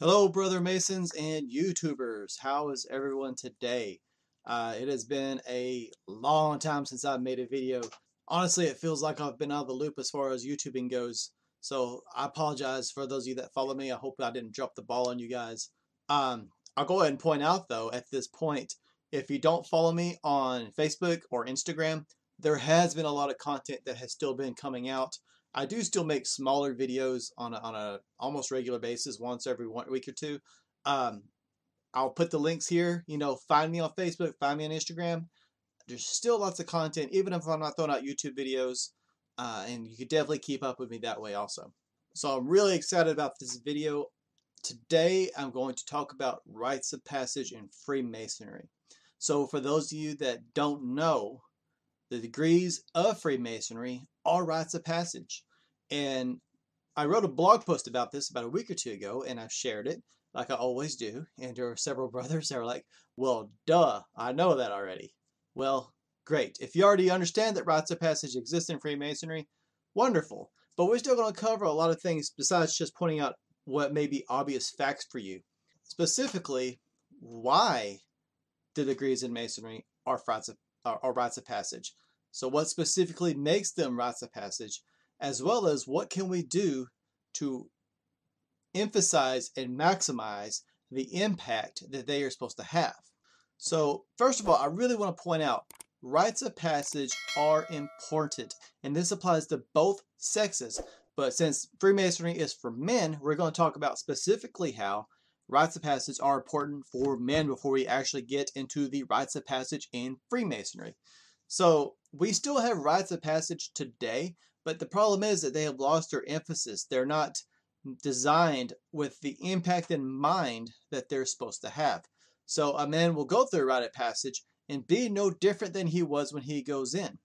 Hello, Brother Masons and YouTubers. How is everyone today? Uh, it has been a long time since I've made a video. Honestly, it feels like I've been out of the loop as far as YouTubing goes. So I apologize for those of you that follow me. I hope I didn't drop the ball on you guys. Um, I'll go ahead and point out, though, at this point, if you don't follow me on Facebook or Instagram, there has been a lot of content that has still been coming out. I do still make smaller videos on a, on a almost regular basis, once every one week or two. Um, I'll put the links here. You know, find me on Facebook, find me on Instagram. There's still lots of content, even if I'm not throwing out YouTube videos. Uh, and you can definitely keep up with me that way also. So I'm really excited about this video. Today I'm going to talk about rites of passage in Freemasonry. So for those of you that don't know, the degrees of Freemasonry are rites of passage. And I wrote a blog post about this about a week or two ago, and I've shared it like I always do. And there are several brothers that are like, well, duh, I know that already. Well, great. If you already understand that rites of passage exist in Freemasonry, wonderful. But we're still going to cover a lot of things besides just pointing out what may be obvious facts for you. Specifically, why the degrees in Masonry are rites of, are, are rites of passage. So what specifically makes them rites of passage, as well as what can we do to emphasize and maximize the impact that they are supposed to have. So first of all, I really want to point out rites of passage are important, and this applies to both sexes. But since Freemasonry is for men, we're going to talk about specifically how rites of passage are important for men before we actually get into the rites of passage in Freemasonry. So we still have rites of passage today, but the problem is that they have lost their emphasis. They're not designed with the impact in mind that they're supposed to have. So a man will go through a rite of passage and be no different than he was when he goes in.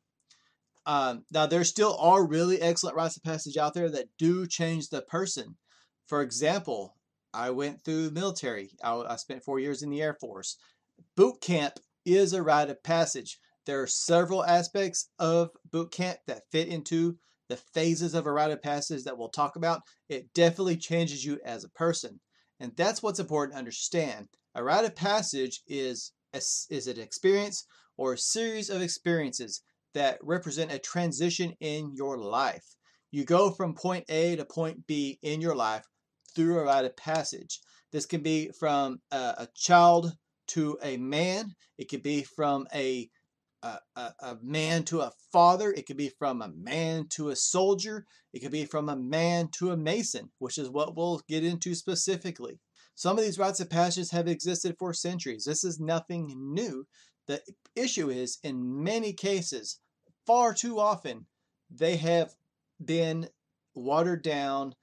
Um, now, there still are really excellent rites of passage out there that do change the person. For example, I went through military. I, I spent four years in the Air Force. Boot camp is a rite of passage. There are several aspects of boot camp that fit into the phases of a rite of passage that we'll talk about. It definitely changes you as a person. And that's what's important to understand. A rite of passage is, a, is an experience or a series of experiences that represent a transition in your life. You go from point A to point B in your life through a rite of passage. This can be from a, a child to a man. It could be from a a, a, a, man to a father. It could be from a man to a soldier. It could be from a man to a mason, which is what we'll get into specifically. Some of these rites of passage have existed for centuries. This is nothing new. The issue is, in many cases, far too often, they have been watered down.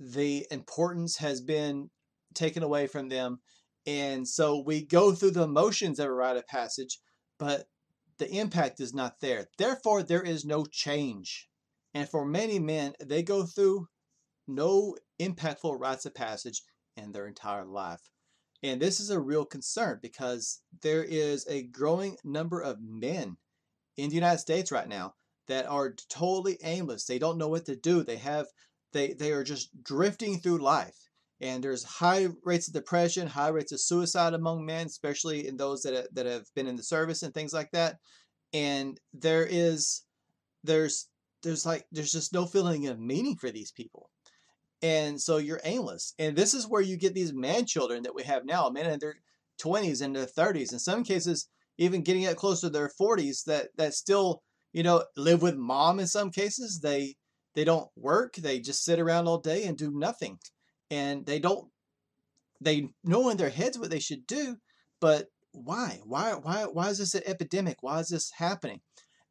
The importance has been taken away from them. And so we go through the motions of a rite of passage, but the impact is not there. Therefore, there is no change. And for many men, they go through no impactful rites of passage in their entire life. And this is a real concern because there is a growing number of men in the United States right now that are totally aimless. They don't know what to do. They have they they are just drifting through life. And there's high rates of depression, high rates of suicide among men, especially in those that that have been in the service and things like that. And there is there's there's like there's just no feeling of meaning for these people. And so you're aimless. And this is where you get these man children that we have now, men in their 20s and their 30s. In some cases, even getting up close to their 40s that that still you know live with mom in some cases they they don't work they just sit around all day and do nothing and they don't they know in their heads what they should do but why why why why is this an epidemic why is this happening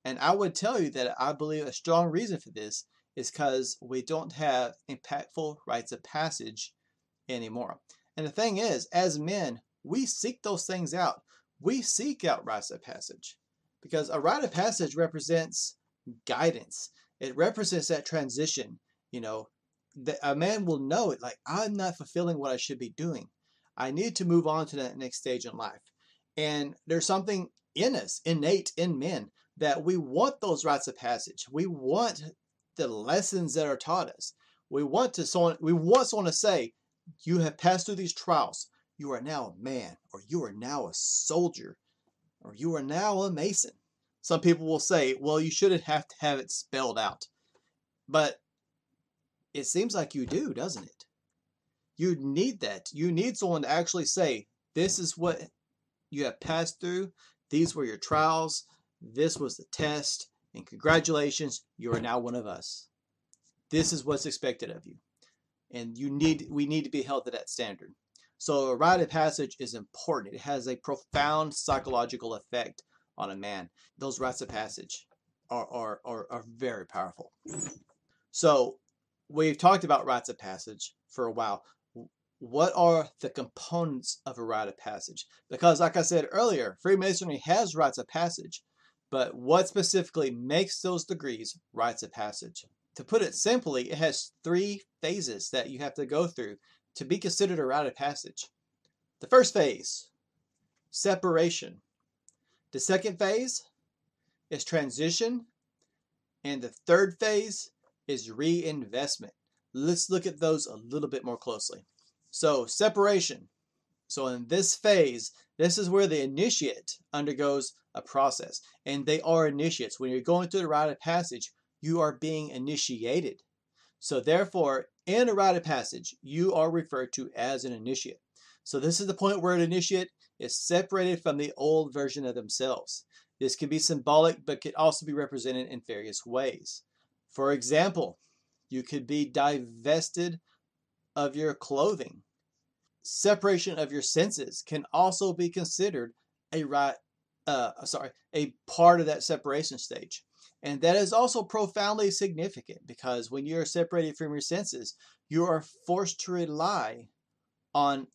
and i would tell you that i believe a strong reason for this is because we don't have impactful rites of passage anymore and the thing is as men we seek those things out we seek out rites of passage because a rite of passage represents guidance. It represents that transition. You know, that a man will know it like, I'm not fulfilling what I should be doing. I need to move on to that next stage in life. And there's something in us, innate in men, that we want those rites of passage. We want the lessons that are taught us. We want to someone we want someone to say, you have passed through these trials. You are now a man, or you are now a soldier, or you are now a mason. Some people will say, well, you shouldn't have to have it spelled out. But it seems like you do, doesn't it? You need that. You need someone to actually say, this is what you have passed through. These were your trials. This was the test. And congratulations, you are now one of us. This is what's expected of you. And you need we need to be held to that standard. So a rite of passage is important. It has a profound psychological effect on a man. Those rites of passage are, are, are, are very powerful. So we've talked about rites of passage for a while. What are the components of a rite of passage? Because, like I said earlier, Freemasonry has rites of passage, but what specifically makes those degrees rites of passage? To put it simply, it has three phases that you have to go through to be considered a rite of passage. The first phase, separation. The second phase is transition. And the third phase is reinvestment. Let's look at those a little bit more closely. So, separation. So, in this phase, this is where the initiate undergoes a process. And they are initiates. When you're going through the rite of passage, you are being initiated. So, therefore, in a rite of passage, you are referred to as an initiate. So, this is the point where an initiate is separated from the old version of themselves. This can be symbolic, but could also be represented in various ways. For example, you could be divested of your clothing. Separation of your senses can also be considered a right, uh, sorry, a part of that separation stage. And that is also profoundly significant because when you're separated from your senses, you are forced to rely on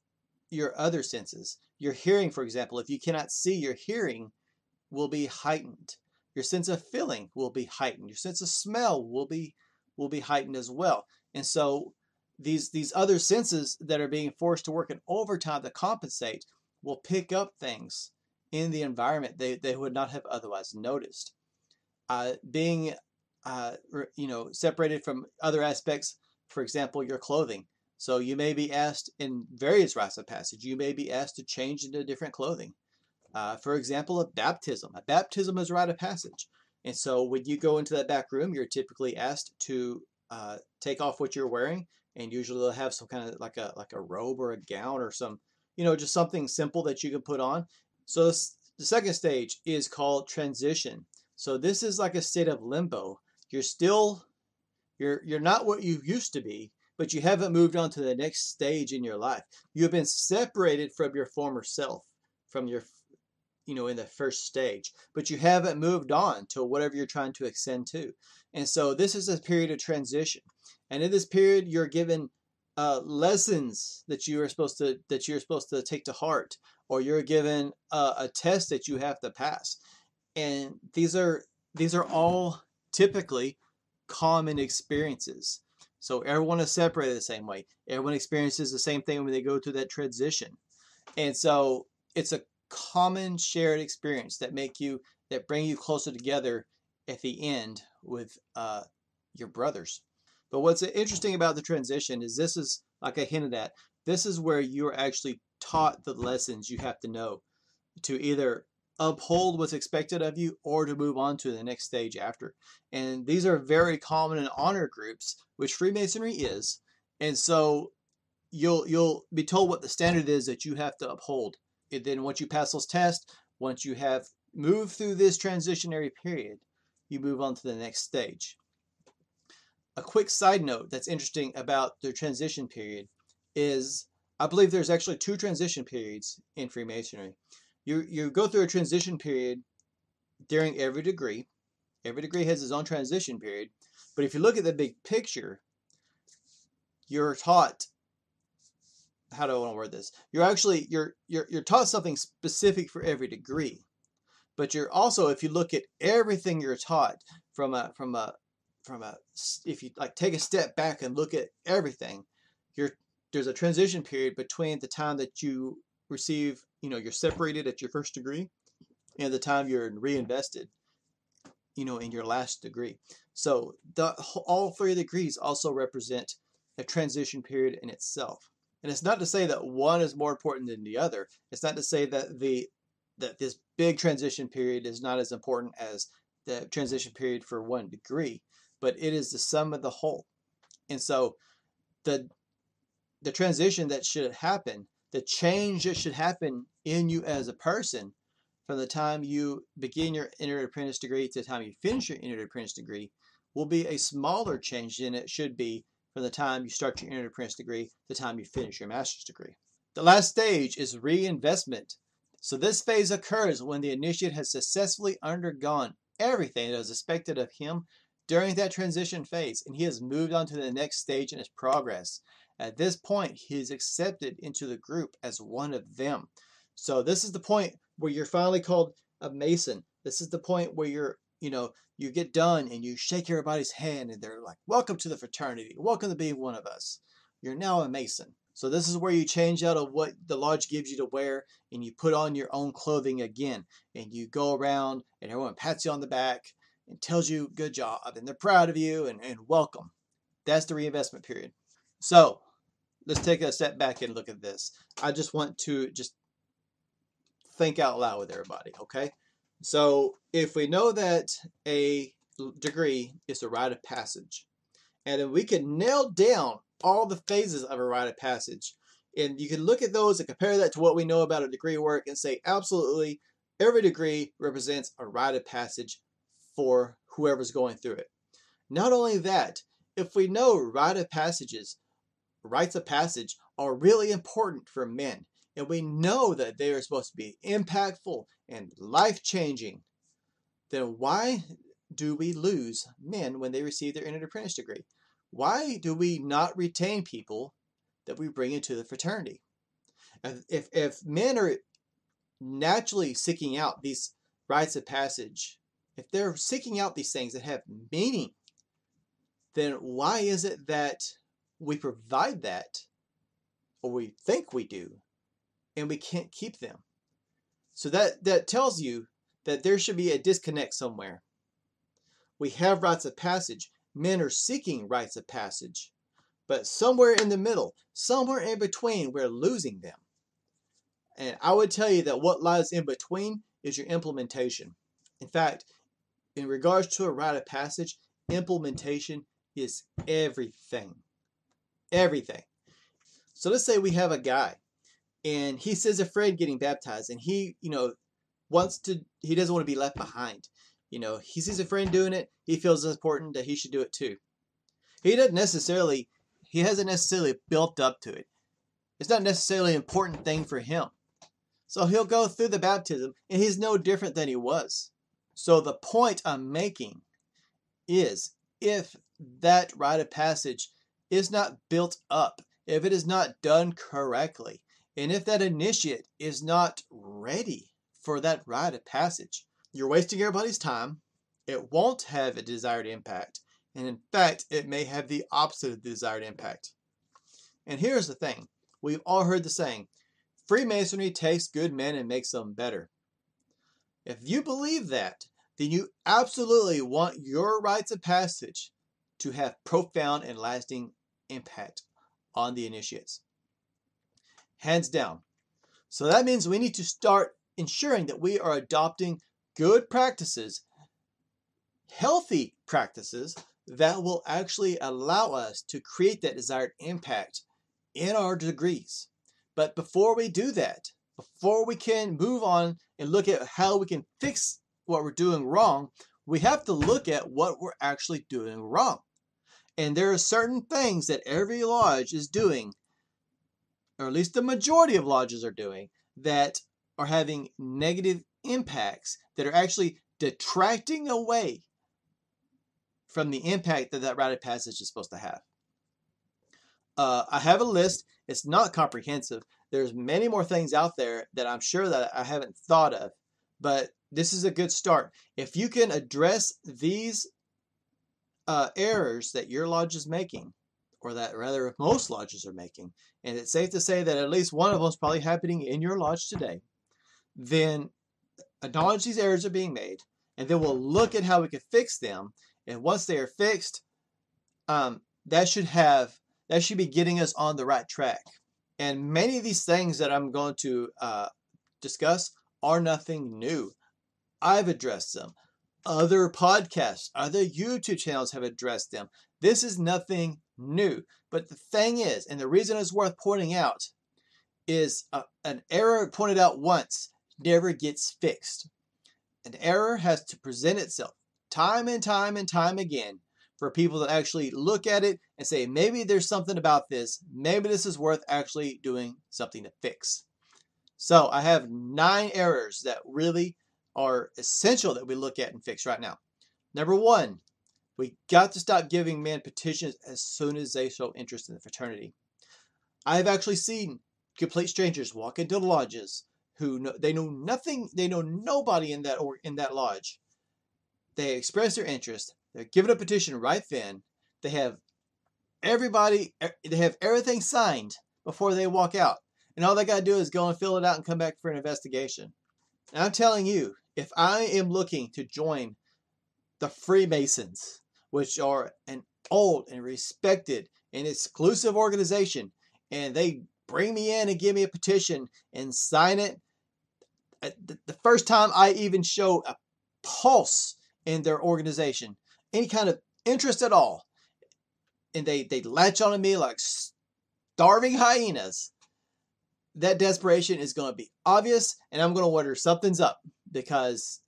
your other senses. Your hearing, for example, if you cannot see, your hearing will be heightened. Your sense of feeling will be heightened. Your sense of smell will be will be heightened as well. And so these these other senses that are being forced to work in overtime to compensate will pick up things in the environment they, they would not have otherwise noticed. Uh, being uh, you know separated from other aspects, for example, your clothing. So you may be asked in various rites of passage, you may be asked to change into different clothing. Uh, for example, a baptism. A baptism is a rite of passage. And so when you go into that back room, you're typically asked to uh, take off what you're wearing, and usually they'll have some kind of like a like a robe or a gown or some, you know, just something simple that you can put on. So this, the second stage is called transition. So this is like a state of limbo. You're still, you're you're not what you used to be, but you haven't moved on to the next stage in your life. You have been separated from your former self, from your you know in the first stage but you haven't moved on to whatever you're trying to ascend to. And so this is a period of transition. And in this period you're given uh, lessons that you are supposed to that you're supposed to take to heart or you're given uh, a test that you have to pass. And these are these are all typically common experiences. So everyone is separated the same way. Everyone experiences the same thing when they go through that transition. And so it's a common shared experience that make you that bring you closer together at the end with uh, your brothers. But what's interesting about the transition is this is like I hinted at. This is where you're actually taught the lessons you have to know to either uphold what's expected of you or to move on to the next stage after. And these are very common in honor groups, which Freemasonry is. And so you'll you'll be told what the standard is that you have to uphold then once you pass those tests, once you have moved through this transitionary period, you move on to the next stage. A quick side note that's interesting about the transition period is I believe there's actually two transition periods in Freemasonry. You, you go through a transition period during every degree. Every degree has its own transition period. But if you look at the big picture, you're taught how do I want to word this? You're actually you're you're you're taught something specific for every degree, but you're also if you look at everything you're taught from a from a from a if you like take a step back and look at everything, you're there's a transition period between the time that you receive you know you're separated at your first degree and the time you're reinvested you know in your last degree so the all three degrees also represent a transition period in itself And it's not to say that one is more important than the other. It's not to say that the that this big transition period is not as important as the transition period for one degree, but it is the sum of the whole. And so the the transition that should happen, the change that should happen in you as a person from the time you begin your entered apprentice degree to the time you finish your entered apprentice degree will be a smaller change than it should be from the time you start your entered apprentice degree the time you finish your master's degree. The last stage is reinvestment. So this phase occurs when the initiate has successfully undergone everything that was expected of him during that transition phase and he has moved on to the next stage in his progress. At this point, he is accepted into the group as one of them. So this is the point where you're finally called a Mason. This is the point where you're, you know, you get done and you shake everybody's hand and they're like, welcome to the fraternity. Welcome to being one of us. You're now a Mason. So this is where you change out of what the lodge gives you to wear and you put on your own clothing again. And you go around and everyone pats you on the back and tells you good job and they're proud of you and, and welcome. That's the reinvestment period. So let's take a step back and look at this. I just want to just think out loud with everybody, okay? So if we know that a degree is a rite of passage, and then we can nail down all the phases of a rite of passage, and you can look at those and compare that to what we know about a degree work and say absolutely every degree represents a rite of passage for whoever's going through it. Not only that, if we know rite of passages, rites of passage are really important for men and we know that they are supposed to be impactful and life changing, then why do we lose men when they receive their entered apprentice degree? Why do we not retain people that we bring into the fraternity? If, if men are naturally seeking out these rites of passage, if they're seeking out these things that have meaning, then why is it that we provide that, or we think we do, and we can't keep them. So that, that tells you that there should be a disconnect somewhere. We have rites of passage. Men are seeking rites of passage. But somewhere in the middle, somewhere in between, we're losing them. And I would tell you that what lies in between is your implementation. In fact, in regards to a rite of passage, implementation is everything. Everything. So let's say we have a guy and he says a friend getting baptized and he you know wants to he doesn't want to be left behind. You know he sees a friend doing it he feels it's important that he should do it too. He doesn't necessarily he hasn't necessarily built up to it. It's not necessarily an important thing for him. So he'll go through the baptism and he's no different than he was. So the point i'm making is if that rite of passage is not built up if it is not done correctly and if that initiate is not ready for that rite of passage, you're wasting everybody's time. It won't have a desired impact. And in fact, it may have the opposite of the desired impact. And here's the thing we've all heard the saying Freemasonry takes good men and makes them better. If you believe that, then you absolutely want your rites of passage to have profound and lasting impact on the initiates hands down. So that means we need to start ensuring that we are adopting good practices, healthy practices that will actually allow us to create that desired impact in our degrees. But before we do that, before we can move on and look at how we can fix what we're doing wrong, we have to look at what we're actually doing wrong. And there are certain things that every lodge is doing or at least the majority of lodges are doing, that are having negative impacts that are actually detracting away from the impact that that rite of passage is supposed to have. Uh, I have a list. It's not comprehensive. There's many more things out there that I'm sure that I haven't thought of, but this is a good start. If you can address these uh, errors that your lodge is making, or that rather most lodges are making, and it's safe to say that at least one of them is probably happening in your lodge today, then acknowledge these errors are being made, and then we'll look at how we can fix them. And once they are fixed, um, that should have that should be getting us on the right track. And many of these things that I'm going to uh, discuss are nothing new. I've addressed them. Other podcasts, other YouTube channels have addressed them. This is nothing new. But the thing is, and the reason it's worth pointing out, is a, an error pointed out once never gets fixed. An error has to present itself time and time and time again for people to actually look at it and say, maybe there's something about this. Maybe this is worth actually doing something to fix. So I have nine errors that really are essential that we look at and fix right now. Number one, we got to stop giving men petitions as soon as they show interest in the fraternity. I've actually seen complete strangers walk into lodges who know, they know nothing, they know nobody in that or in that lodge. They express their interest. They're given a petition right then. They have everybody, they have everything signed before they walk out, and all they got to do is go and fill it out and come back for an investigation. And I'm telling you, if I am looking to join the Freemasons, which are an old and respected and exclusive organization, and they bring me in and give me a petition and sign it. The first time I even show a pulse in their organization, any kind of interest at all, and they, they latch onto me like starving hyenas, that desperation is going to be obvious, and I'm going to wonder something's up because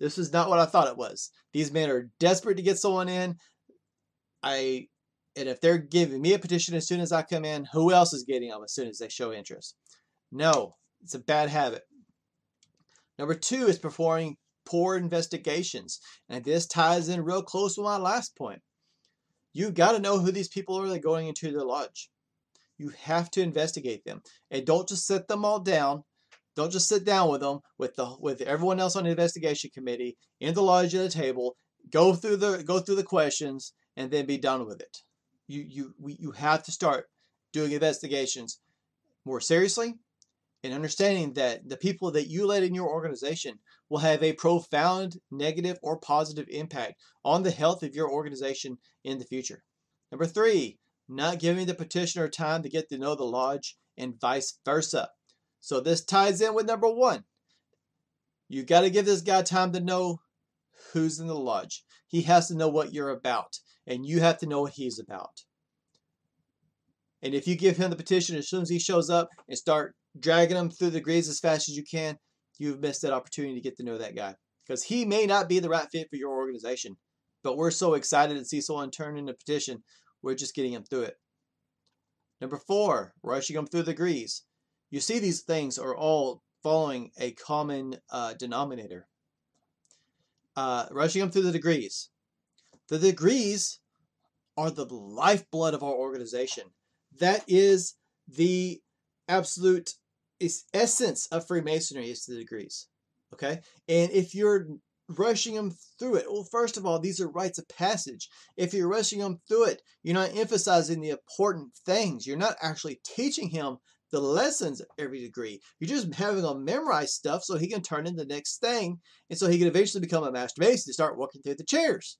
this is not what I thought it was. These men are desperate to get someone in. I and if they're giving me a petition as soon as I come in, who else is getting them as soon as they show interest? No, it's a bad habit. Number two is performing poor investigations. And this ties in real close with my last point. You got to know who these people are that are going into their lodge. You have to investigate them. And don't just set them all down. Don't just sit down with them with the with everyone else on the investigation committee in the lodge at a table. Go through the go through the questions and then be done with it you you we, you have to start doing investigations more seriously and understanding that the people that you let in your organization will have a profound negative or positive impact on the health of your organization in the future. Number three, not giving the petitioner time to get to know the lodge and vice versa. So this ties in with number one. You got to give this guy time to know who's in the lodge. He has to know what you're about and you have to know what he's about. And if you give him the petition as soon as he shows up and start dragging him through the grades as fast as you can, you've missed that opportunity to get to know that guy. Because he may not be the right fit for your organization. But we're so excited to see someone turn in a petition, we're just getting him through it. Number four, rushing them through the degrees. You see, these things are all following a common uh, denominator. Uh, rushing them through the degrees. The degrees are the lifeblood of our organization. That is the absolute essence of Freemasonry is the degrees. Okay? And if you're rushing them through it, well, first of all, these are rites of passage. If you're rushing them through it, you're not emphasizing the important things. You're not actually teaching him the lessons every degree. You're just having him memorize stuff so he can turn in the next thing and so he can eventually become a master mason to start walking through the chairs.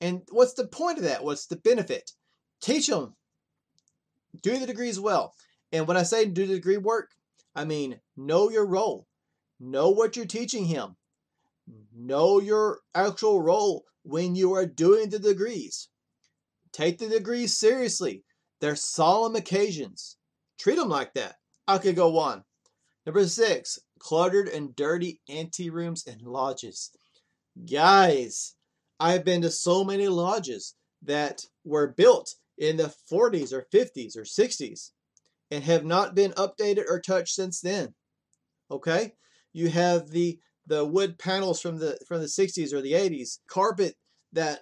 And what's the point of that? What's the benefit? Teach them. Do the degrees well. And when I say do the degree work, I mean know your role. Know what you're teaching him. Know your actual role when you are doing the degrees. Take the degrees seriously. They're solemn occasions. Treat them like that. I could go on. Number six, cluttered and dirty anterooms and lodges. Guys, I've been to so many lodges that were built in the 40s or 50s or 60s and have not been updated or touched since then. Okay? You have the the wood panels from the from the 60s or the 80s, carpet that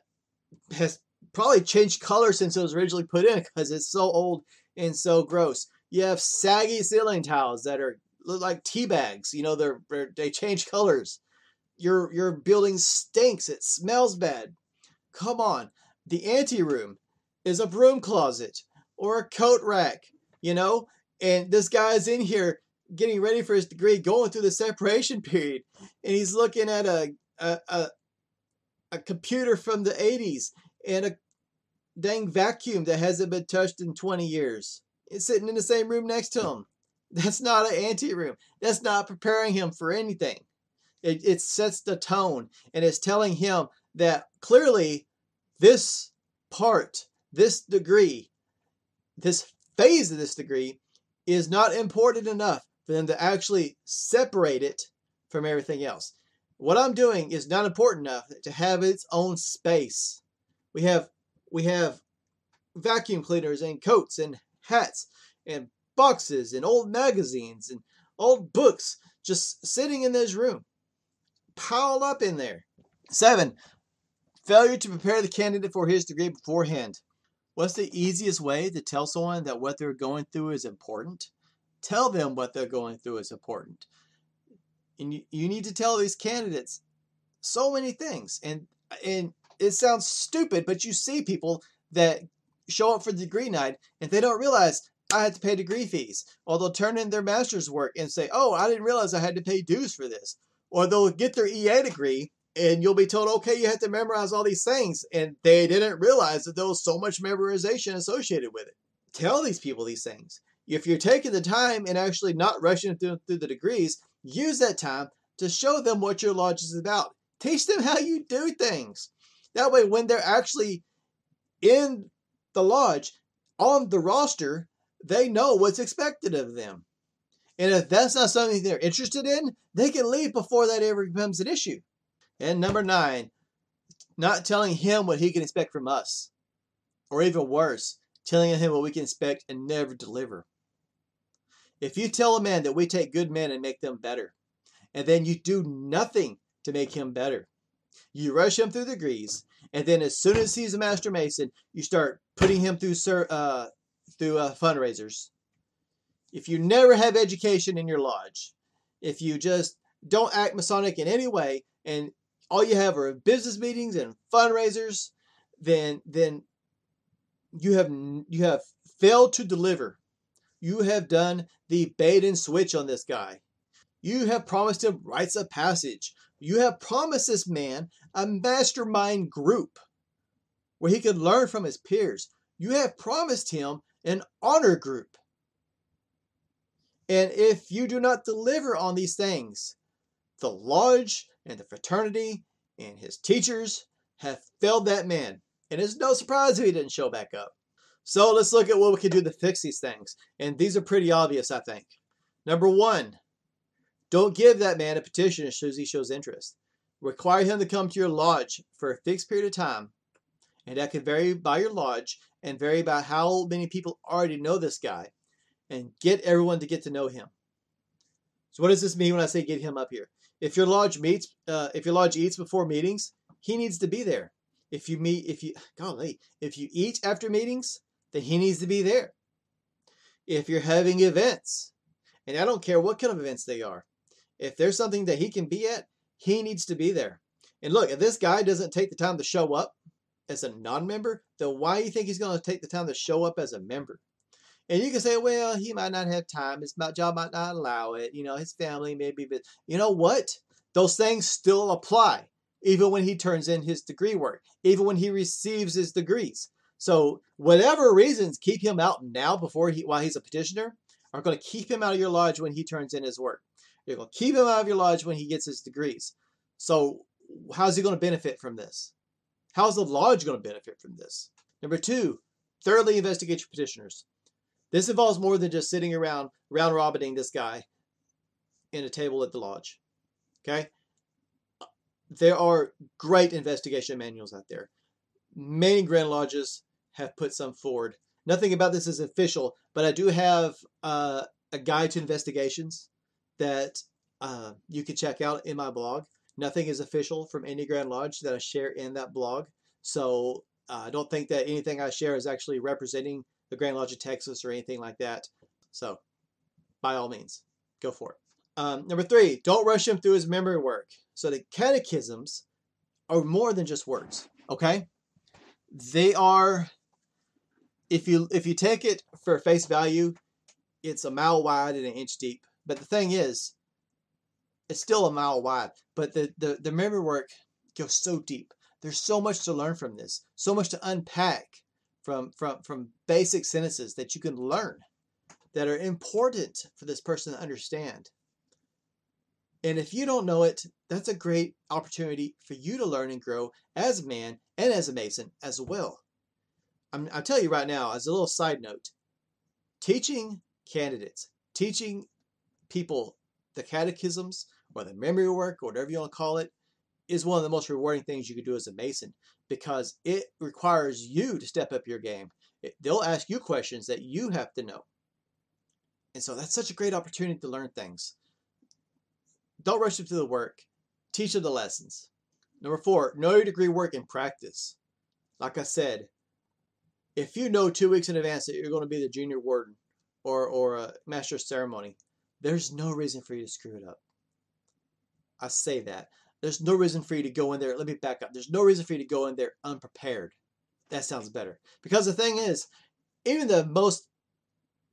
has probably changed color since it was originally put in because it's so old and so gross. You have saggy ceiling tiles that are look like tea bags. You know, they're, they're they change colors your your building stinks. It smells bad. Come on. The ante room is a broom closet or a coat rack, you know? And this guy's in here getting ready for his degree, going through the separation period, and he's looking at a a, a, a computer from the 80s and a dang vacuum that hasn't been touched in 20 years. Is sitting in the same room next to him. That's not an ante room. That's not preparing him for anything. It, it sets the tone and it's telling him that clearly this part, this degree, this phase of this degree is not important enough for them to actually separate it from everything else. What I'm doing is not important enough to have its own space. We have we have vacuum cleaners and coats and hats and boxes and old magazines and old books just sitting in this room, piled up in there. Seven, failure to prepare the candidate for his degree beforehand. What's the easiest way to tell someone that what they're going through is important? Tell them what they're going through is important. And you, you need to tell these candidates so many things. And and it sounds stupid, but you see people that show up for degree night and they don't realize I had to pay degree fees. Or they'll turn in their master's work and say, Oh, I didn't realize I had to pay dues for this. Or they'll get their EA degree and you'll be told, okay, you have to memorize all these things. And they didn't realize that there was so much memorization associated with it. Tell these people these things. If you're taking the time and actually not rushing through, through the degrees, use that time to show them what your lodge is about. Teach them how you do things. That way, when they're actually in the lodge on the roster, they know what's expected of them. And if that's not something they're interested in, they can leave before that ever becomes an issue. And number nine, not telling him what he can expect from us. Or even worse, telling him what we can expect and never deliver. If you tell a man that we take good men and make them better, and then you do nothing to make him better, you rush him through the degrees, and then as soon as he's a master mason, you start putting him through uh, through uh, fundraisers. If you never have education in your lodge, if you just don't act Masonic in any way, and all you have are business meetings and fundraisers, then then you have you have failed to deliver. You have done the bait and switch on this guy. You have promised him rites of passage. You have promised this man a mastermind group where he could learn from his peers. You have promised him an honor group. And if you do not deliver on these things, the lodge and the fraternity and his teachers have failed that man. And it's no surprise if he didn't show back up. So let's look at what we can do to fix these things. And these are pretty obvious, I think. Number one, don't give that man a petition as soon as he shows interest. Require him to come to your lodge for a fixed period of time. And that can vary by your lodge and vary by how many people already know this guy. And get everyone to get to know him. So what does this mean when I say get him up here? If your lodge meets, uh, if your lodge eats before meetings, he needs to be there. If you meet, if you, golly, if you eat after meetings, then he needs to be there. If you're having events, and I don't care what kind of events they are, if there's something that he can be at, he needs to be there. And look, if this guy doesn't take the time to show up as a non-member, then why do you think he's going to take the time to show up as a member? And you can say, well, he might not have time. His job might not allow it. You know, his family maybe. But you know what? Those things still apply, even when he turns in his degree work, even when he receives his degrees. So whatever reasons keep him out now before he while he's a petitioner are going to keep him out of your lodge when he turns in his work. You're going to keep him out of your lodge when he gets his degrees. So how's he going to benefit from this? How's the lodge going to benefit from this? Number two, thoroughly investigate your petitioners. This involves more than just sitting around round robining this guy in a table at the lodge. Okay? There are great investigation manuals out there. Many Grand Lodges have put some forward. Nothing about this is official, but I do have uh, a guide to investigations that uh, you can check out in my blog. Nothing is official from any Grand Lodge that I share in that blog. So uh, I don't think that anything I share is actually representing the Grand Lodge of Texas or anything like that. So, by all means, go for it. Um, number three, don't rush him through his memory work. So the catechisms are more than just words. Okay, they are. If you if you take it for face value, it's a mile wide and an inch deep. But the thing is, it's still a mile wide. But the the, the memory work goes so deep. There's so much to learn from this, so much to unpack from from from basic sentences that you can learn. that are important for this person to understand. And if you don't know it, that's a great opportunity for you to learn and grow as a man and as a Mason as well. I'm, I'll tell you right now, as a little side note, teaching candidates, teaching people the catechisms or the memory work or whatever you want to call it is one of the most rewarding things you can do as a Mason because it requires you to step up your game. It, they'll ask you questions that you have to know. And so that's such a great opportunity to learn things. Don't rush into the work. Teach them the lessons. Number four, know your degree work in practice. Like I said, if you know two weeks in advance that you're going to be the junior warden or, or a master of ceremony, there's no reason for you to screw it up. I say that. There's no reason for you to go in there. Let me back up. There's no reason for you to go in there unprepared. That sounds better. Because the thing is, even the most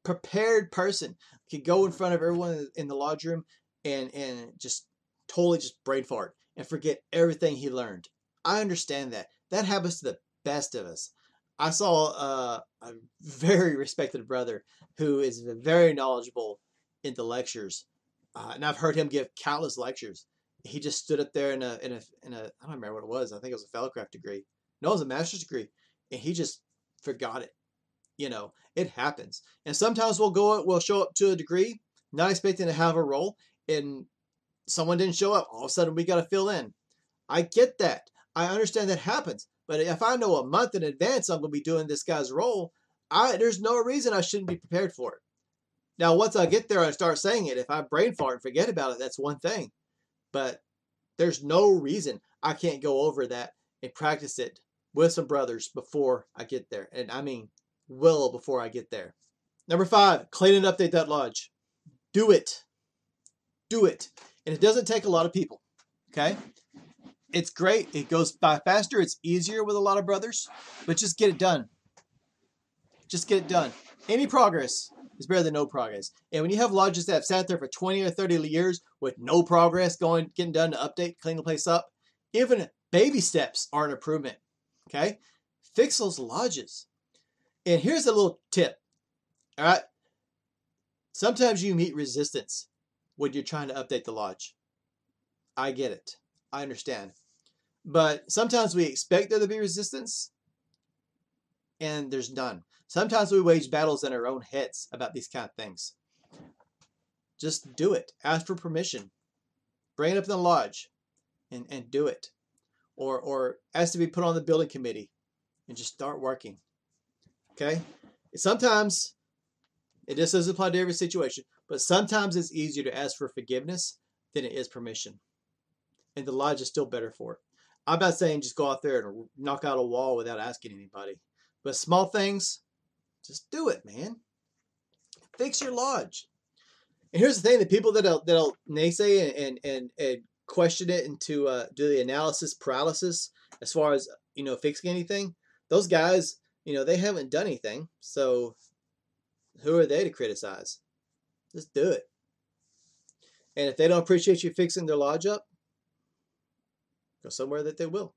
prepared person can go in front of everyone in the lodge room and and just totally just brain fart and forget everything he learned. I understand that. That happens to the best of us. I saw uh, a very respected brother who is very knowledgeable in the lectures, uh, and I've heard him give countless lectures. He just stood up there in a in a in a I don't remember what it was. I think it was a fellowcraft degree. No, it was a master's degree, and he just forgot it. You know, it happens. And sometimes we'll go we'll show up to a degree, not expecting to have a role, and someone didn't show up. All of a sudden, we got to fill in. I get that. I understand that happens. But if I know a month in advance I'm going to be doing this guy's role, I there's no reason I shouldn't be prepared for it. Now, once I get there and start saying it, if I brain fart and forget about it, that's one thing. But there's no reason I can't go over that and practice it with some brothers before I get there. And I mean, well before I get there. Number five, clean and update that lodge. Do it. Do it. And it doesn't take a lot of people. Okay? It's great. It goes by faster. It's easier with a lot of brothers, but just get it done. Just get it done. Any progress is better than no progress. And when you have lodges that have sat there for 20 or 30 years with no progress going, getting done to update, clean the place up, even baby steps are an improvement. Okay? Fix those lodges. And here's a little tip. All right. Sometimes you meet resistance when you're trying to update the lodge. I get it. I understand. But sometimes we expect there to be resistance, and there's none. Sometimes we wage battles in our own heads about these kind of things. Just do it. Ask for permission. Bring it up in the lodge and, and do it. Or, or ask to be put on the building committee and just start working. Okay? Sometimes, it just doesn't apply to every situation, but sometimes it's easier to ask for forgiveness than it is permission. And the lodge is still better for it. I'm not saying just go out there and knock out a wall without asking anybody. But small things, just do it, man. Fix your lodge. And here's the thing: the people that'll that'll naysay and and and, question it and to uh, do the analysis paralysis as far as you know fixing anything, those guys, you know, they haven't done anything. So who are they to criticize? Just do it. And if they don't appreciate you fixing their lodge up, go somewhere that they will.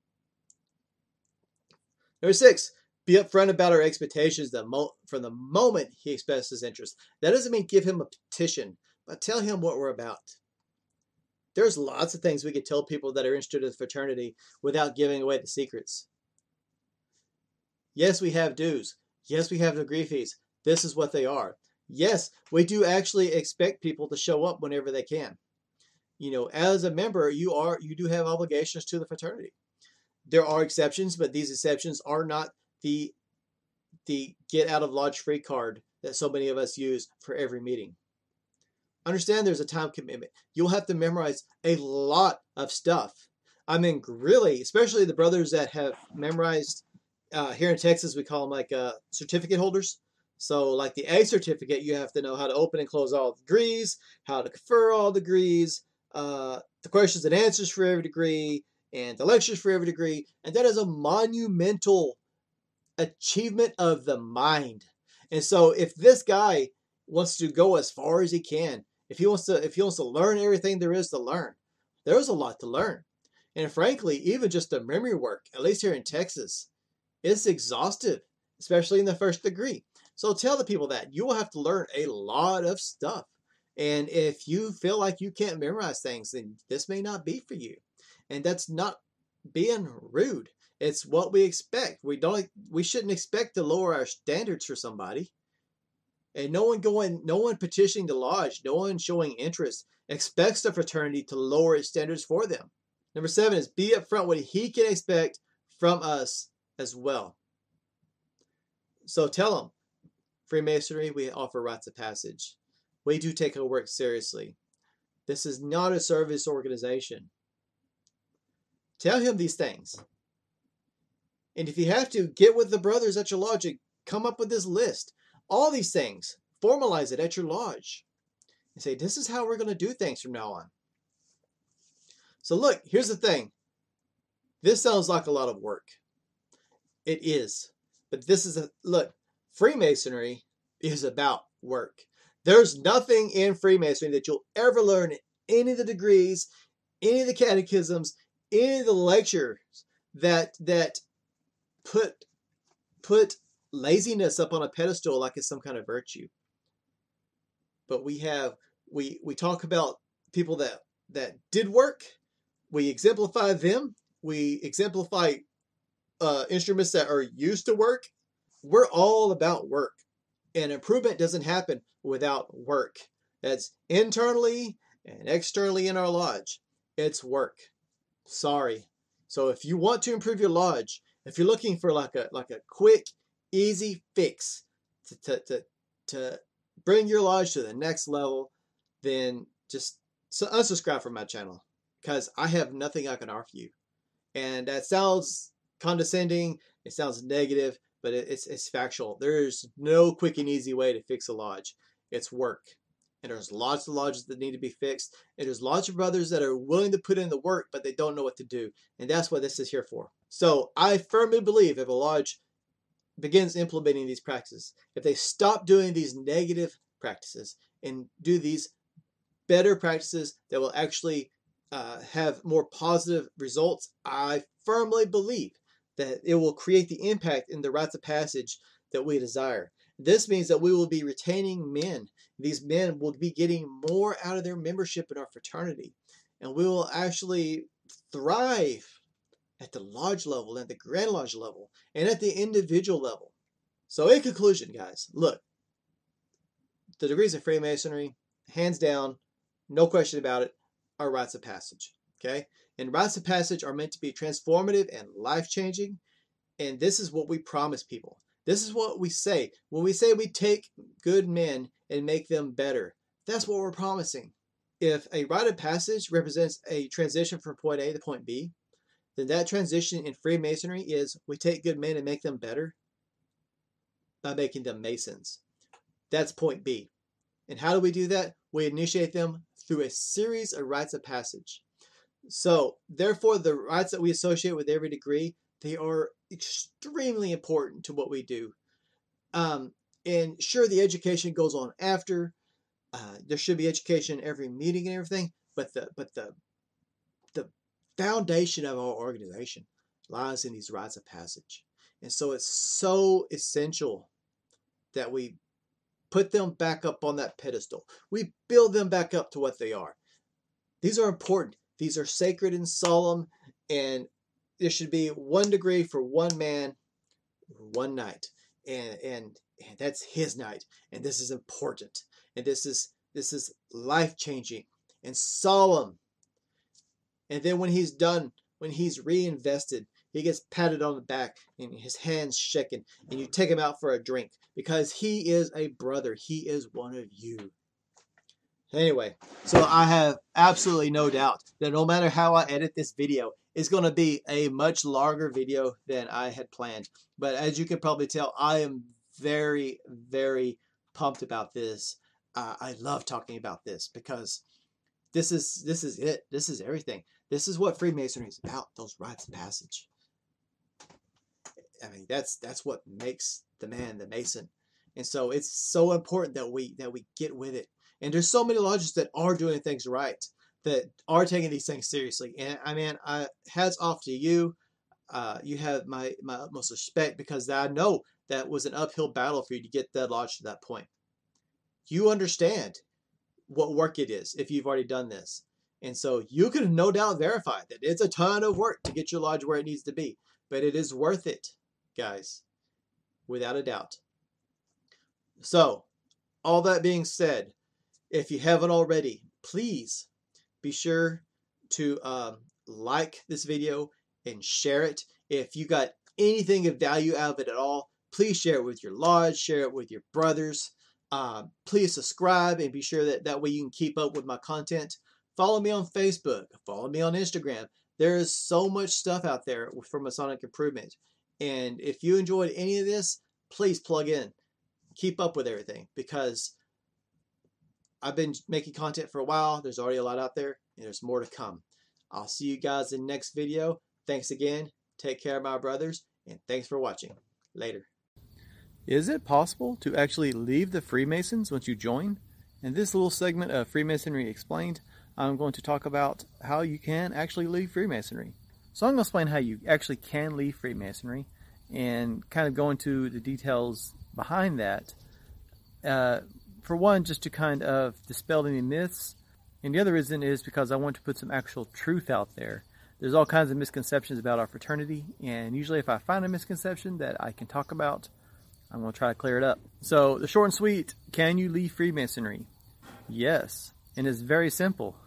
Number six, be upfront about our expectations the mo- from the moment he expresses interest. That doesn't mean give him a petition, but tell him what we're about. There's lots of things we could tell people that are interested in the fraternity without giving away the secrets. Yes, we have dues. Yes, we have degree fees. This is what they are. Yes, we do actually expect people to show up whenever they can. You know, as a member, you are you do have obligations to the fraternity. There are exceptions, but these exceptions are not the the get out of lodge free card that so many of us use for every meeting. Understand there's a time commitment. You'll have to memorize a lot of stuff. I mean, really, especially the brothers that have memorized uh, here in Texas, we call them like uh, certificate holders. So, like the A certificate, you have to know how to open and close all degrees, how to confer all degrees, uh, the questions and answers for every degree, and the lectures for every degree. And that is a monumental achievement of the mind. And so if this guy wants to go as far as he can, if he wants to if he wants to learn everything there is to learn, there's a lot to learn. And frankly, even just the memory work, at least here in Texas, it's exhaustive, especially in the first degree. So tell the people that you will have to learn a lot of stuff. And if you feel like you can't memorize things, then this may not be for you. And that's not being rude. It's what we expect. We don't we shouldn't expect to lower our standards for somebody. And no one going no one petitioning the lodge, no one showing interest expects the fraternity to lower its standards for them. Number seven is be upfront what he can expect from us as well. So tell him, Freemasonry, we offer rites of passage. We do take our work seriously. This is not a service organization. Tell him these things. And if you have to, get with the brothers at your lodge and come up with this list. All these things. Formalize it at your lodge. And say, this is how we're going to do things from now on. So look, here's the thing. This sounds like a lot of work. It is. But this is a look, Freemasonry is about work. There's nothing in Freemasonry that you'll ever learn in any of the degrees, any of the catechisms, any of the lectures that that put put laziness up on a pedestal like it's some kind of virtue. But we have we we talk about people that that did work. We exemplify them. We exemplify uh, instruments that are used to work. We're all about work, and improvement doesn't happen without work. That's internally and externally in our lodge. It's work. Sorry. So if you want to improve your lodge, if you're looking for like a like a quick, easy fix to to to, to bring your lodge to the next level, then just unsubscribe from my channel because I have nothing I can offer you. And that sounds condescending, it sounds negative, but it's it's factual. There's no quick and easy way to fix a lodge. It's work. And there's lots of lodges that need to be fixed. And there's lots of brothers that are willing to put in the work, but they don't know what to do. And that's what this is here for. So I firmly believe if a lodge begins implementing these practices, if they stop doing these negative practices and do these better practices that will actually uh, have more positive results, I firmly believe that it will create the impact in the rites of passage that we desire. This means that we will be retaining men. These men will be getting more out of their membership in our fraternity. And we will actually thrive at the lodge level, at the Grand Lodge level, and at the individual level. So, in conclusion, guys, look, the degrees of Freemasonry, hands down, no question about it, are rites of passage. Okay? And rites of passage are meant to be transformative and life changing. And this is what we promise people. This is what we say. When we say we take good men and make them better, that's what we're promising. If a rite of passage represents a transition from point A to point B, then that transition in Freemasonry is we take good men and make them better by making them Masons. That's point B. And how do we do that? We initiate them through a series of rites of passage. So, therefore, the rites that we associate with every degree, they are extremely important to what we do. Um, and sure, the education goes on after. Uh, there should be education in every meeting and everything, but the but the the foundation of our organization lies in these rites of passage, and so it's so essential that we put them back up on that pedestal. We build them back up to what they are. These are important. These are sacred and solemn, and there should be one degree for one man, one night, and and and that's his night. And this is important, and this is this is life changing and solemn. And then when he's done, when he's reinvested, he gets patted on the back and his hands shaken, and you take him out for a drink because he is a brother. He is one of you. Anyway, so I have absolutely no doubt that no matter how I edit this video, it's going to be a much longer video than I had planned. But as you can probably tell, I am very, very pumped about this. Uh, I love talking about this because this is this is it. This is everything. This is what Freemasonry is about. Those rites of passage. I mean, that's that's what makes the man the Mason. And so it's so important that we that we get with it and there's so many lodges that are doing things right, that are taking these things seriously. And I mean, I hats off to you. Uh, you have my my utmost respect because I know that was an uphill battle for you to get that lodge to that point. You understand what work it is if you've already done this. And so you can no doubt verify that it's a ton of work to get your lodge where it needs to be, but it is worth it, guys, without a doubt. So, all that being said, if you haven't already, please be sure to um, like this video and share it. If you got anything of value out of it at all, please share it with your lodge, share it with your brothers. Uh, please subscribe and be sure that that way you can keep up with my content. Follow me on Facebook, follow me on Instagram. There is so much stuff out there for Masonic Improvement. And if you enjoyed any of this, please plug in. Keep up with everything because I've been making content for a while. There's already a lot out there, and there's more to come. I'll see you guys in the next video. Thanks again. Take care, my brothers, and thanks for watching. Later. Is it possible to actually leave the Freemasons once you join? In this little segment of Freemasonry Explained, I'm going to talk about how you can actually leave Freemasonry. So I'm going to explain how you actually can leave Freemasonry and kind of go into the details behind that. Uh, for one, just to kind of dispel any myths, and the other reason is because I want to put some actual truth out there. There's all kinds of misconceptions about our fraternity, and usually if I find a misconception that I can talk about, I'm going to try to clear it up. So, the short and sweet can you leave Freemasonry? Yes, and it's very simple.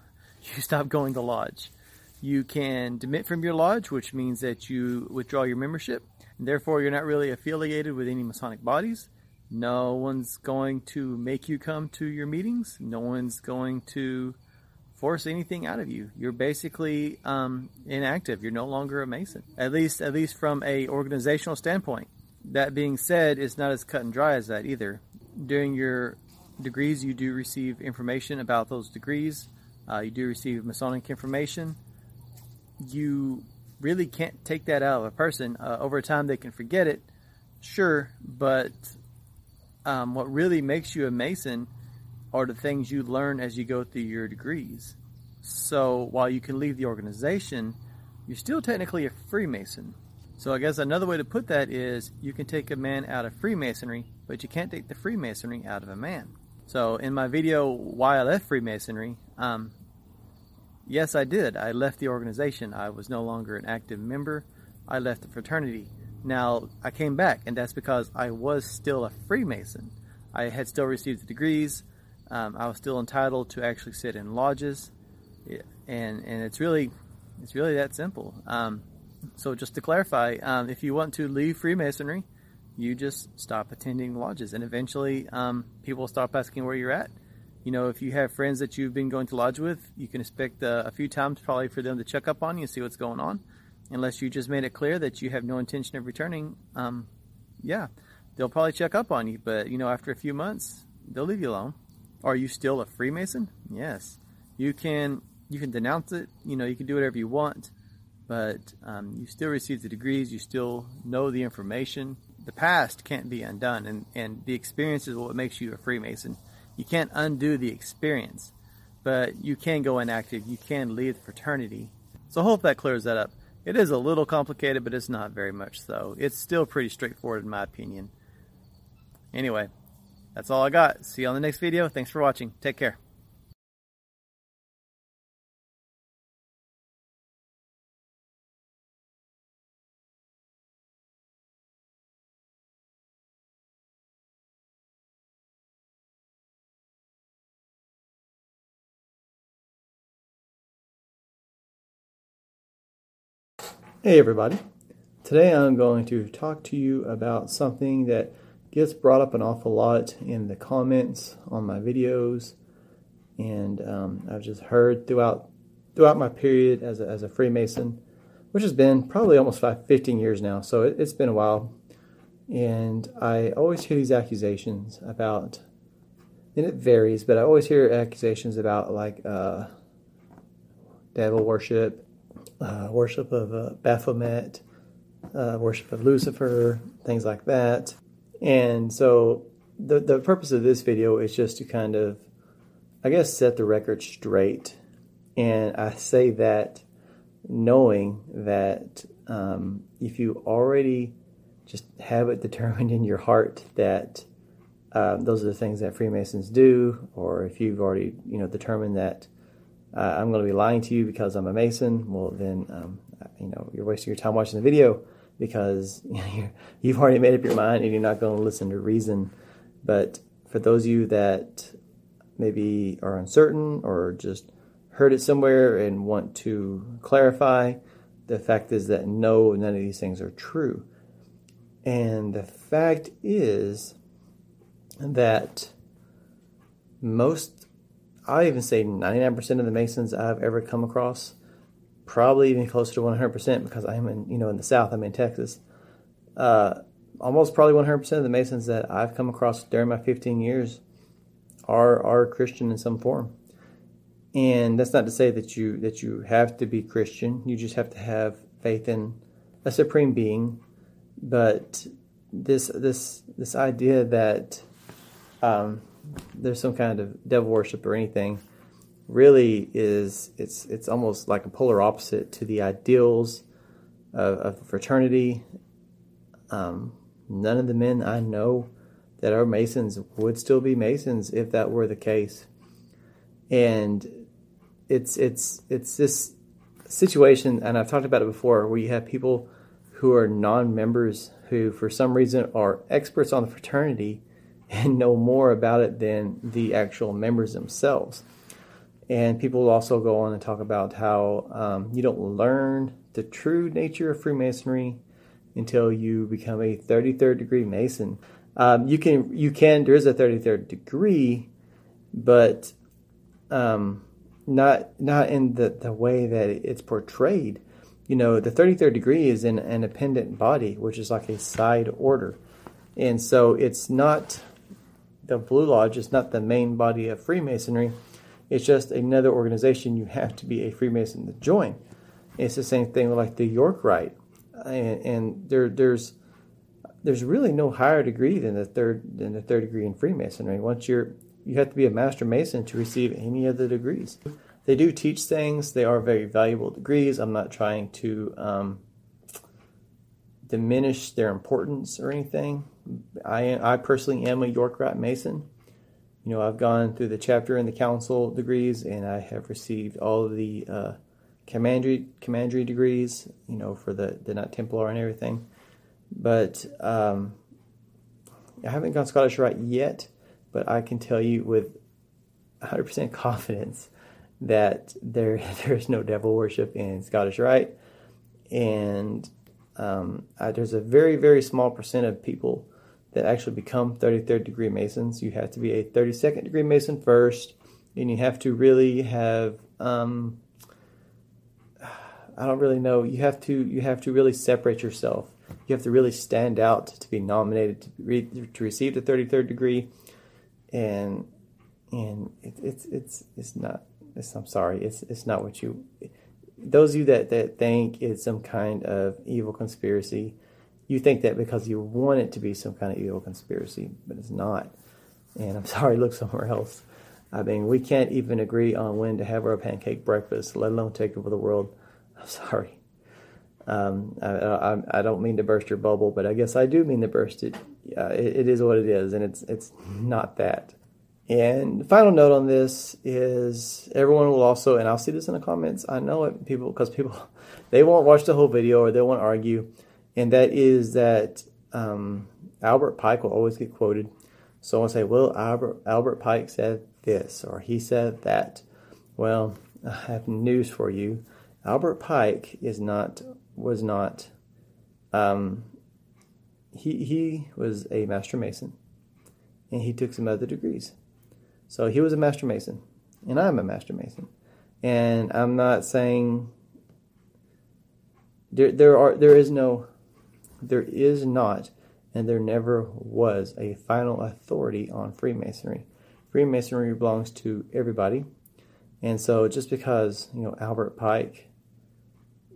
You stop going to lodge. You can demit from your lodge, which means that you withdraw your membership, and therefore you're not really affiliated with any Masonic bodies. No one's going to make you come to your meetings. No one's going to force anything out of you. You're basically um, inactive. You're no longer a Mason. At least, at least from a organizational standpoint. That being said, it's not as cut and dry as that either. During your degrees, you do receive information about those degrees. Uh, you do receive Masonic information. You really can't take that out of a person. Uh, over time, they can forget it, sure, but um, what really makes you a Mason are the things you learn as you go through your degrees. So while you can leave the organization, you're still technically a Freemason. So I guess another way to put that is you can take a man out of Freemasonry, but you can't take the Freemasonry out of a man. So in my video, Why I Left Freemasonry, um, yes, I did. I left the organization. I was no longer an active member. I left the fraternity. Now, I came back, and that's because I was still a Freemason. I had still received the degrees. Um, I was still entitled to actually sit in lodges, and and it's really it's really that simple. Um, so just to clarify, um, if you want to leave Freemasonry, you just stop attending lodges, and eventually um, people stop asking where you're at. You know, if you have friends that you've been going to lodge with, you can expect uh, a few times probably for them to check up on you and see what's going on unless you just made it clear that you have no intention of returning, um, yeah, they'll probably check up on you. But you know, after a few months, they'll leave you alone. Are you still a Freemason? Yes, you can. You can denounce it. You know, you can do whatever you want, but um, you still receive the degrees. You still know the information. The past can't be undone, and and the experience is what makes you a Freemason. You can't undo the experience, but you can go inactive. You can leave the fraternity. So I hope that clears that up. It is a little complicated, but it's not very much so. It's still pretty straightforward in my opinion. Anyway, that's all I got. See you on the next video. Thanks for watching. Take care. Hey everybody. Today I'm going to talk to you about something that gets brought up an awful lot in the comments on my videos and um, I've just heard throughout throughout my period as a, as a Freemason, which has been probably almost five, 15 years now, so it, it's been a while. And I always hear these accusations about, and it varies, but I always hear accusations about like uh, devil worship uh, worship of uh, Baphomet, uh, worship of Lucifer, things like that. And so the, the purpose of this video is just to kind of, I guess, set the record straight. And I say that knowing that um, if you already just have it determined in your heart that um, those are the things that Freemasons do, or if you've already you know determined that uh, I'm going to be lying to you because I'm a Mason, well then um, you know you're wasting your time watching the video because you have already made up your mind and you're not going to listen to reason. But for those of you that maybe are uncertain or just heard it somewhere and want to clarify, the fact is that no, none of these things are true. And the fact is that most, I even say 99% of the Masons I've ever come across, probably even closer to 100% because I'm in, you know, in the South, I'm in Texas. Uh, almost probably 100% of the Masons that I've come across during my 15 years are are Christian in some form. And that's not to say that you that you have to be Christian. You just have to have faith in a supreme being. But this this this idea that um, there's some kind of devil worship or anything really is it's it's almost like a polar opposite to the ideals of, of fraternity. Um, none of the men I know that are Masons would still be Masons if that were the case. And it's it's it's this situation, and I've talked about it before, where you have people who are non-members who, for some reason, are experts on the fraternity and know more about it than the actual members themselves. And people also go on and talk about how um, you don't learn the true nature of Freemasonry until you become a 33rd degree Mason. Um, you can you can there is a 33rd degree, but um, not not in the, the way that it's portrayed. You know, the 33rd degree is in an appendant body, which is like a side order. And so it's not the Blue Lodge, is not the main body of Freemasonry. It's just another organization you have to be a Freemason to join. It's the same thing with like the York Rite. And, and there there's there's really no higher degree than the third than the third degree in Freemasonry. Once you're you have to be a master mason to receive any of the degrees. They do teach things. They are very valuable degrees. I'm not trying to um, diminish their importance or anything. I I personally am a York Rite Mason. You know, I've gone through the chapter and the council degrees, and I have received all of the uh, commandery commandery degrees. You know, for the the Knight Templar and everything. But um, I haven't gone Scottish Rite yet, but I can tell you with 100% confidence that there there's no devil worship in Scottish Rite, and um, I, there's a very very small percent of people that actually become 33rd degree Masons. You have to be a 32nd degree Mason first, and you have to really have um, I don't really know. You have to you have to really separate yourself you have to really stand out to be nominated to, re, to receive the 33rd degree, and and it, it's it's it's not. It's, I'm sorry, it's it's not what you. Those of you that that think it's some kind of evil conspiracy, you think that because you want it to be some kind of evil conspiracy, but it's not. And I'm sorry, look somewhere else. I mean, we can't even agree on when to have our pancake breakfast, let alone take over the world. I'm sorry. Um, I, I, I, don't mean to burst your bubble, but I guess I do mean to burst it. Uh, it. It is what it is, and it's it's not that. And final note on this is everyone will also, and I'll see this in the comments. I know it, people because people they won't watch the whole video or they won't argue, and that is that um, Albert Pike will always get quoted. Someone say, "Well, Albert Albert Pike said this or he said that." Well, I have news for you. Albert Pike is not was not. Um, he he was a master mason, and he took some other degrees. So he was a master mason, and I'm a master mason, and I'm not saying there there are there is no there is not and there never was a final authority on Freemasonry. Freemasonry belongs to everybody. And so just because, you know, Albert Pike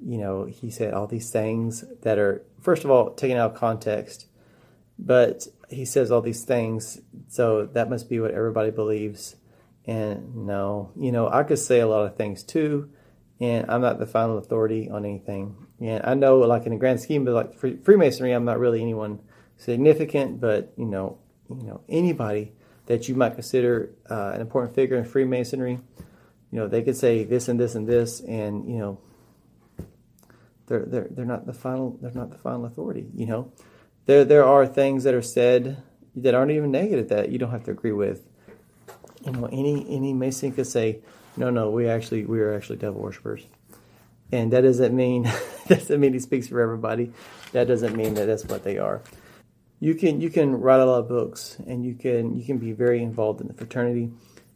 you know, he said all these things that are, first of all, taken out of context, but he says all these things, so that must be what everybody believes. And no, you know, I could say a lot of things too, and I'm not the final authority on anything. And I know, like in the grand scheme of like Freemasonry, I'm not really anyone significant, but you know, you know, anybody that you might consider uh, an important figure in Freemasonry, you know, they could say this and this and this, and you know, they're they're they're not the final they're not the final authority. You know, there there are things that are said that aren't even negative that you don't have to agree with. You know, any any Mason could say, no, no, we actually we are actually devil worshippers, and that doesn't mean doesn't mean he speaks for everybody. That doesn't mean that that's what they are. You can you can write a lot of books, and you can you can be very involved in the fraternity.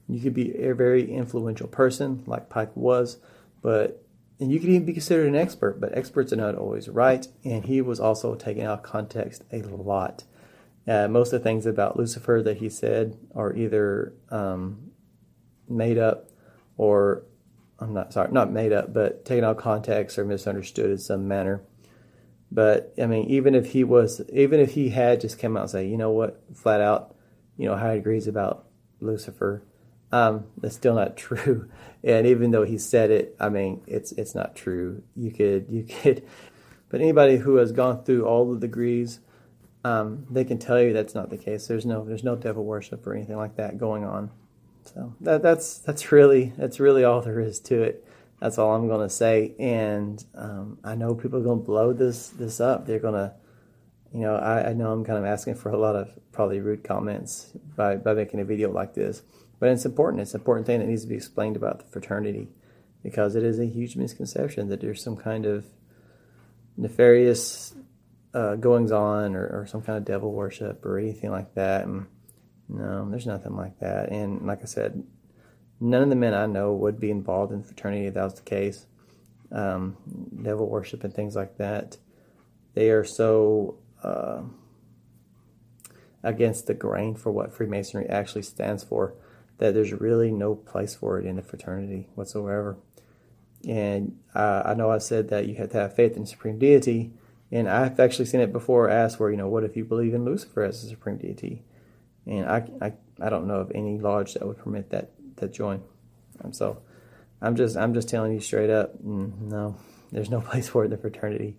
You could be a very influential person, like Pike was, but and you could even be considered an expert. But experts are not always right, and he was also taken out of context a lot. Uh, most of the things about Lucifer that he said are either um, made up or I'm not sorry, not made up, but taken out of context or misunderstood in some manner. But I mean, even if he was, even if he had just come out and say, you know what, flat out, you know, high degrees about Lucifer, um, that's still not true. And even though he said it, I mean, it's it's not true. You could you could, but anybody who has gone through all the degrees, um, they can tell you that's not the case. There's no there's no devil worship or anything like that going on. So that that's that's really that's really all there is to it. That's all I'm going to say. And um, I know people are going to blow this this up. They're going to, you know, I, I know I'm kind of asking for a lot of probably rude comments by by making a video like this, but it's important. It's an important thing that needs to be explained about the fraternity because it is a huge misconception that there's some kind of nefarious uh, goings on or, or, some kind of devil worship or anything like that. And no, there's nothing like that. And like I said, none of the men I know would be involved in fraternity if that was the case. Um, devil worship and things like that. They are so uh, against the grain for what Freemasonry actually stands for that there's really no place for it in the fraternity whatsoever. And uh, I know I said that you have to have faith in the supreme deity, and I've actually seen it before asked where, you know, what if you believe in Lucifer as a supreme deity? And I, I, I don't know of any lodge that would permit that, that join. And so I'm just, I'm just telling you straight up, no, there's no place for it in the fraternity.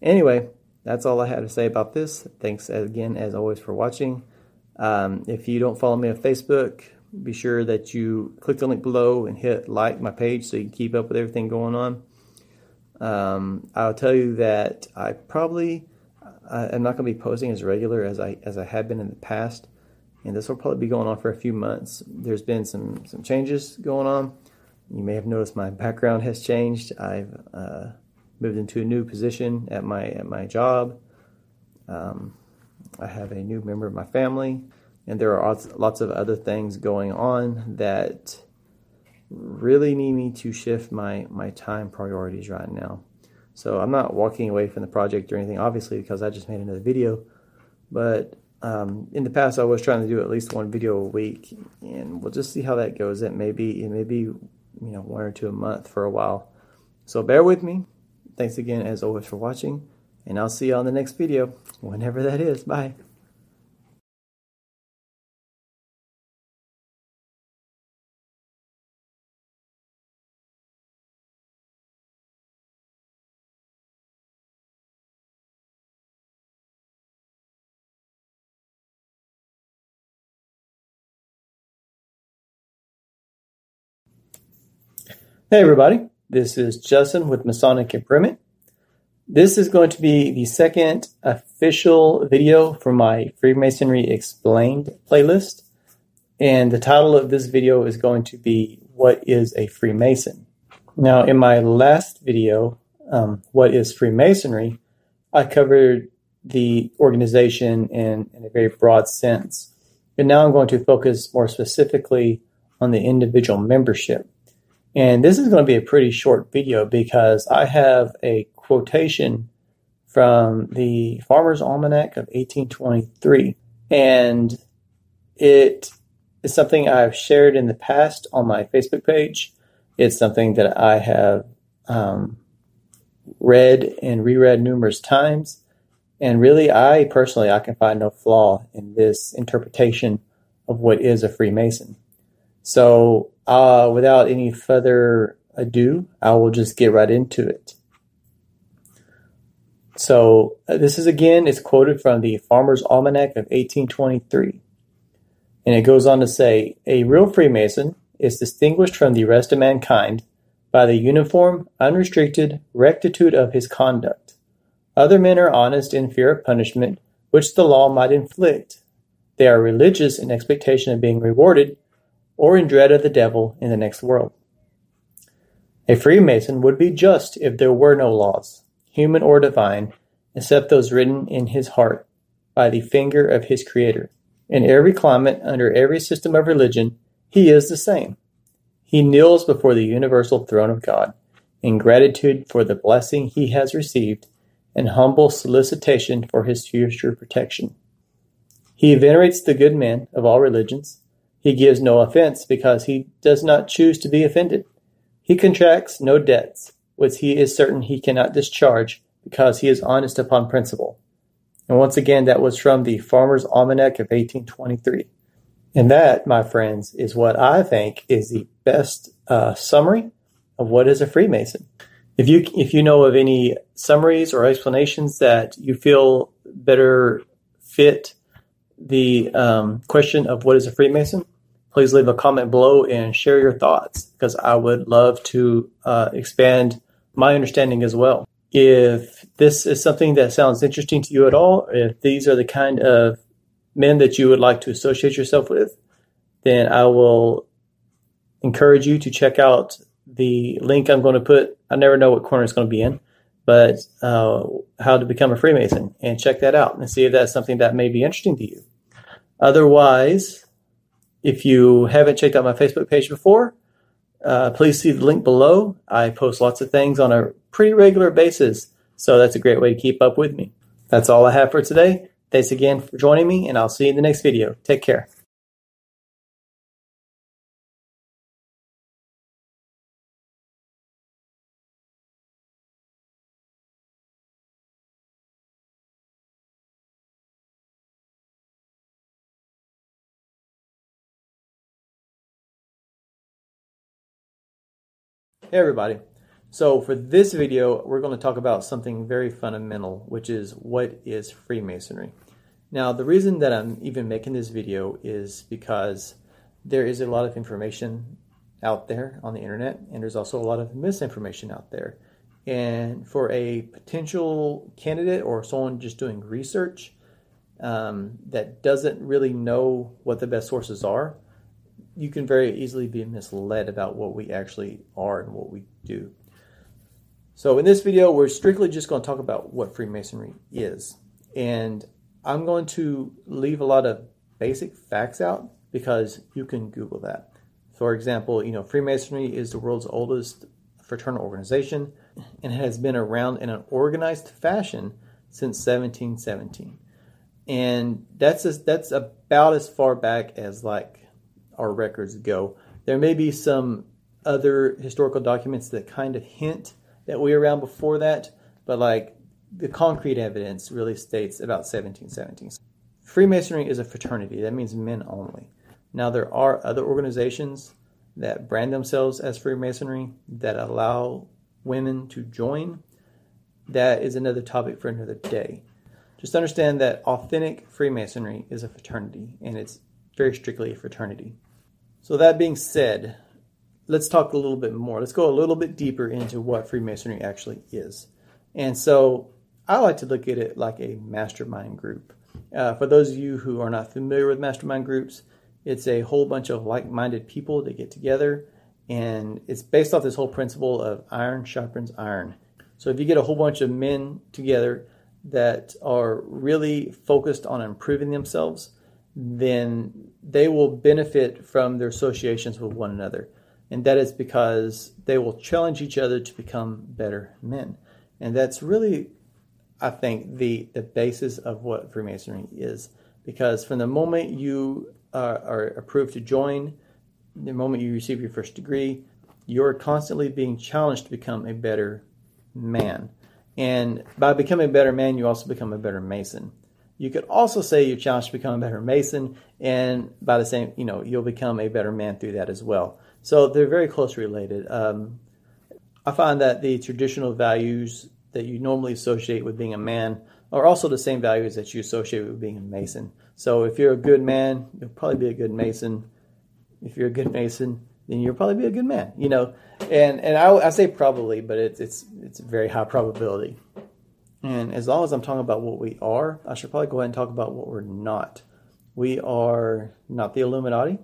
Anyway, that's all I had to say about this. Thanks again, as always, for watching. Um, if you don't follow me on Facebook, be sure that you click the link below and hit like my page so you can keep up with everything going on. Um, I'll tell you that I probably I'm not going to be posting as regular as I as I have been in the past, and this will probably be going on for a few months. There's been some some changes going on. You may have noticed my background has changed. I've uh, moved into a new position at my at my job. Um, I have a new member of my family and there are lots of other things going on that really need me to shift my my time priorities right now. So I'm not walking away from the project or anything, obviously, because I just made another video. But um, in the past, I was trying to do at least one video a week, and we'll just see how that goes. It may be it may be you know one or two a month for a while. So bear with me. Thanks again, as always, for watching, and I'll see you on the next video, whenever that is. Bye. Hey everybody, this is Justin with Masonic Improvement. This is going to be the second official video for my Freemasonry Explained playlist. And the title of this video is going to be What is a Freemason? Now, in my last video, um, What is Freemasonry? I covered the organization in, in a very broad sense. And now I'm going to focus more specifically on the individual membership. And this is going to be a pretty short video because I have a quotation from the Farmer's Almanac of 1823. And it is something I've shared in the past on my Facebook page. It's something that I have um, read and reread numerous times. And really, I personally, I can find no flaw in this interpretation of what is a Freemason. So uh, without any further ado, I will just get right into it. So uh, this is again, it's quoted from the Farmer's Almanac of 1823. And it goes on to say, a real Freemason is distinguished from the rest of mankind by the uniform, unrestricted rectitude of his conduct. Other men are honest in fear of punishment, which the law might inflict. They are religious in expectation of being rewarded, or in dread of the devil in the next world. A Freemason would be just if there were no laws, human or divine, except those written in his heart by the finger of his Creator. In every climate, under every system of religion, he is the same. He kneels before the universal throne of God in gratitude for the blessing he has received and humble solicitation for his future protection. He venerates the good men of all religions. He gives no offense because he does not choose to be offended. He contracts no debts which he is certain he cannot discharge because he is honest upon principle. And once again, that was from the Farmer's Almanac of 1823. And that, my friends, is what I think is the best uh, summary of what is a Freemason. If you if you know of any summaries or explanations that you feel better fit the um, question of what is a Freemason, please leave a comment below and share your thoughts because I would love to uh, expand my understanding as well. If this is something that sounds interesting to you at all, if these are the kind of men that you would like to associate yourself with, then I will encourage you to check out the link I'm going to put. I never know what corner it's going to be in, but uh, how to become a Freemason and check that out and see if that's something that may be interesting to you. Otherwise, if you haven't checked out my Facebook page before, uh, please see the link below. I post lots of things on a pretty regular basis, so that's a great way to keep up with me. That's all I have for today. Thanks again for joining me, and I'll see you in the next video. Take care. Hey everybody. So for this video, we're going to talk about something very fundamental, which is what is Freemasonry. Now, the reason that I'm even making this video is because there is a lot of information out there on the internet, and there's also a lot of misinformation out there. And for a potential candidate or someone just doing research um, that doesn't really know what the best sources are, you can very easily be misled about what we actually are and what we do. So in this video, we're strictly just going to talk about what Freemasonry is. And I'm going to leave a lot of basic facts out because you can Google that. For example, you know, Freemasonry is the world's oldest fraternal organization and has been around in an organized fashion since 1717. And that's a, that's about as far back as like our records go. There may be some other historical documents that kind of hint that we were around before that, but like the concrete evidence really states about 1717. Freemasonry is a fraternity. That means men only. Now, there are other organizations that brand themselves as Freemasonry that allow women to join. That is another topic for another day. Just understand that authentic Freemasonry is a fraternity, and it's very strictly a fraternity. So, that being said, let's talk a little bit more. Let's go a little bit deeper into what Freemasonry actually is. And so, I like to look at it like a mastermind group. Uh, for those of you who are not familiar with mastermind groups, it's a whole bunch of like minded people that get together, and it's based off this whole principle of iron sharpens iron. So, if you get a whole bunch of men together that are really focused on improving themselves, then they will benefit from their associations with one another. And that is because they will challenge each other to become better men. And that's really, I think, the, the basis of what Freemasonry is. Because from the moment you are, are approved to join, the moment you receive your first degree, you're constantly being challenged to become a better man. And by becoming a better man, you also become a better Mason. You could also say you're challenged to become a better Mason, and by the same, you know, you'll become a better man through that as well. So they're very closely related. Um, I find that the traditional values that you normally associate with being a man are also the same values that you associate with being a Mason. So if you're a good man, you'll probably be a good Mason. If you're a good Mason, then you'll probably be a good man. You know, and and I, I say probably, but it's it's it's very high probability. And as long as I'm talking about what we are, I should probably go ahead and talk about what we're not. We are not the Illuminati.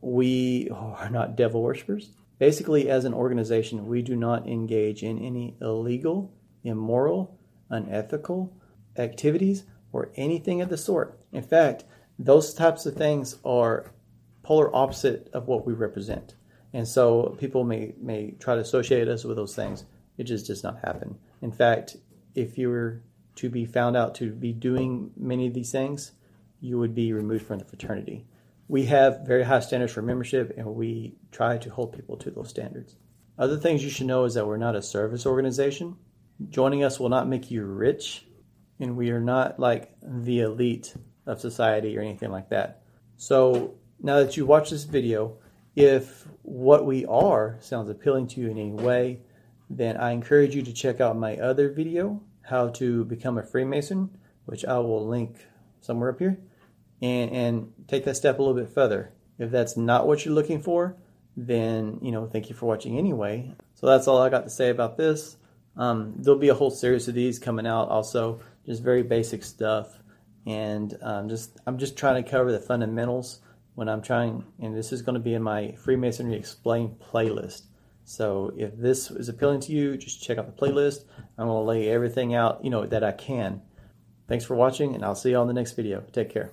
We are not devil worshippers. Basically, as an organization, we do not engage in any illegal, immoral, unethical activities or anything of the sort. In fact, those types of things are polar opposite of what we represent. And so people may, may try to associate us with those things. It just does not happen. In fact, if you were to be found out to be doing many of these things, you would be removed from the fraternity. We have very high standards for membership, and we try to hold people to those standards. Other things you should know is that we're not a service organization. Joining us will not make you rich, and we are not like the elite of society or anything like that. So now that you watch this video, if what we are sounds appealing to you in any way, then I encourage you to check out my other video, How to Become a Freemason, which I will link somewhere up here, and, and take that step a little bit further. If that's not what you're looking for, then, you know, thank you for watching anyway. So that's all I got to say about this. Um, there'll be a whole series of these coming out also, just very basic stuff. And um, just I'm just trying to cover the fundamentals when I'm trying, and this is going to be in my Freemasonry Explained playlist. So if this is appealing to you, just check out the playlist. I'm going to lay everything out, you know, that I can. Thanks for watching, and I'll see you on the next video. Take care.